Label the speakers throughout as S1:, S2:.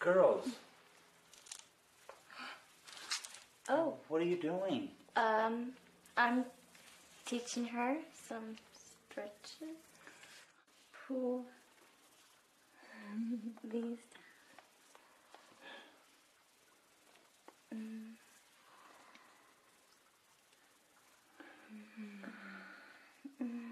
S1: girls.
S2: Oh,
S1: What are you doing?
S2: um, I'm teaching her some stretches. Pull these. Mm. Mm.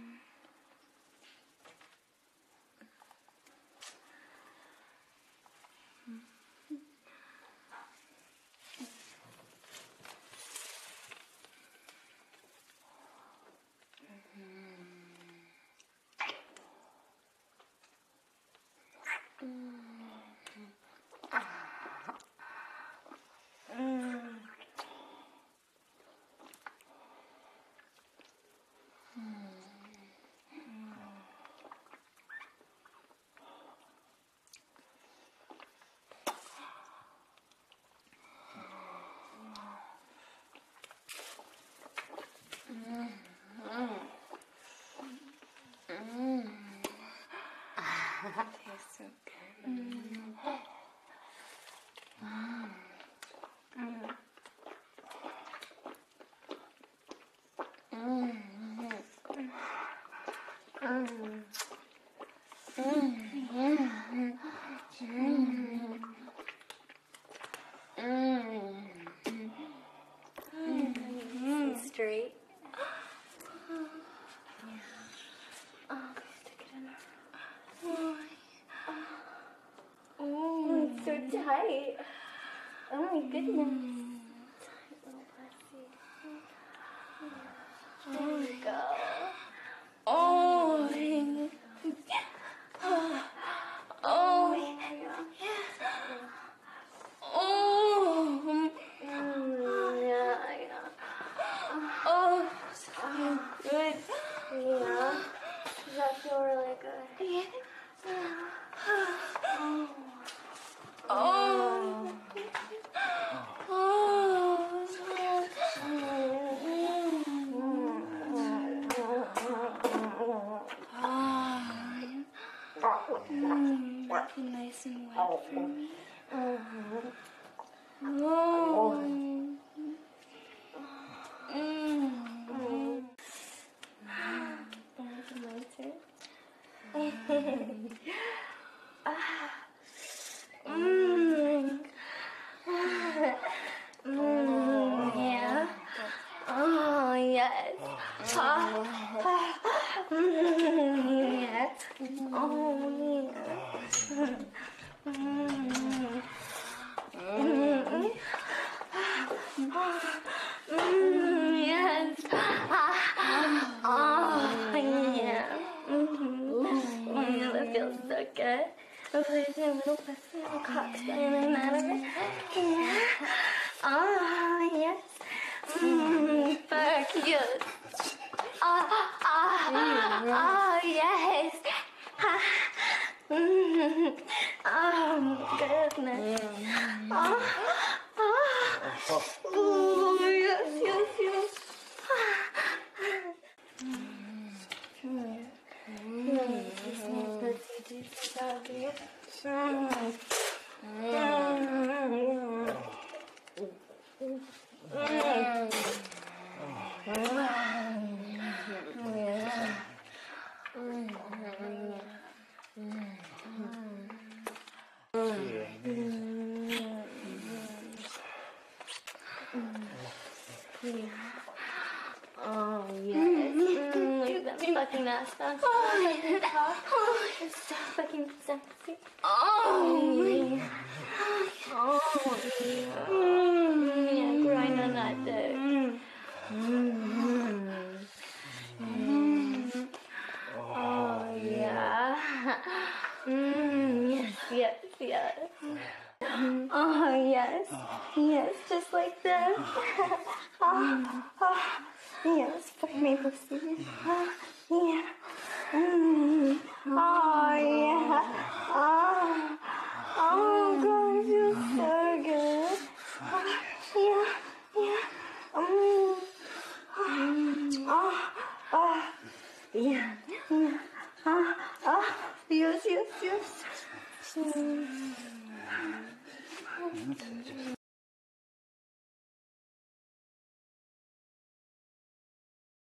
S2: Tastes so good. Straight. Oh, stick it in her. Oh, tight. Oh my goodness. Tight little pussy. There we go. Oh, oh, yeah. Oh, Mm, yeah, yeah. Oh, so good. Yeah. Does that feel really good? Yeah. Oh. Oh. Nice and wet for me. Oh. Mm. Want some water? Mm. Mm, yeah. Oh, yes. Ah. Mm, yes. Oh, yes. Mm. Mm. Mm, yes. Oh. Mm-hmm. Oh, yeah, that feels so good. I'm putting a little pussy, little cock standing out of it. Yeah. Oh, yes. Mm, yes. Oh, yes. Ah. Mm. Oh, goodness. Oh, oh. Oh, yes, yes, yes. Oh, that fucking. Oh, so fucking sexy. Oh, yeah. Oh, yeah. Mm, yeah. Mm. Oh, yeah. Yes. Oh, yes. Yes, just like that. Oh, oh. Yes, fuck me, pussy. Yeah. Mm. Oh, yeah. Oh, oh, God, feels so good. Oh, yeah, yeah. Mm. Oh, oh, yeah, yeah. Oh, oh, yes, yes, yes.
S1: 음.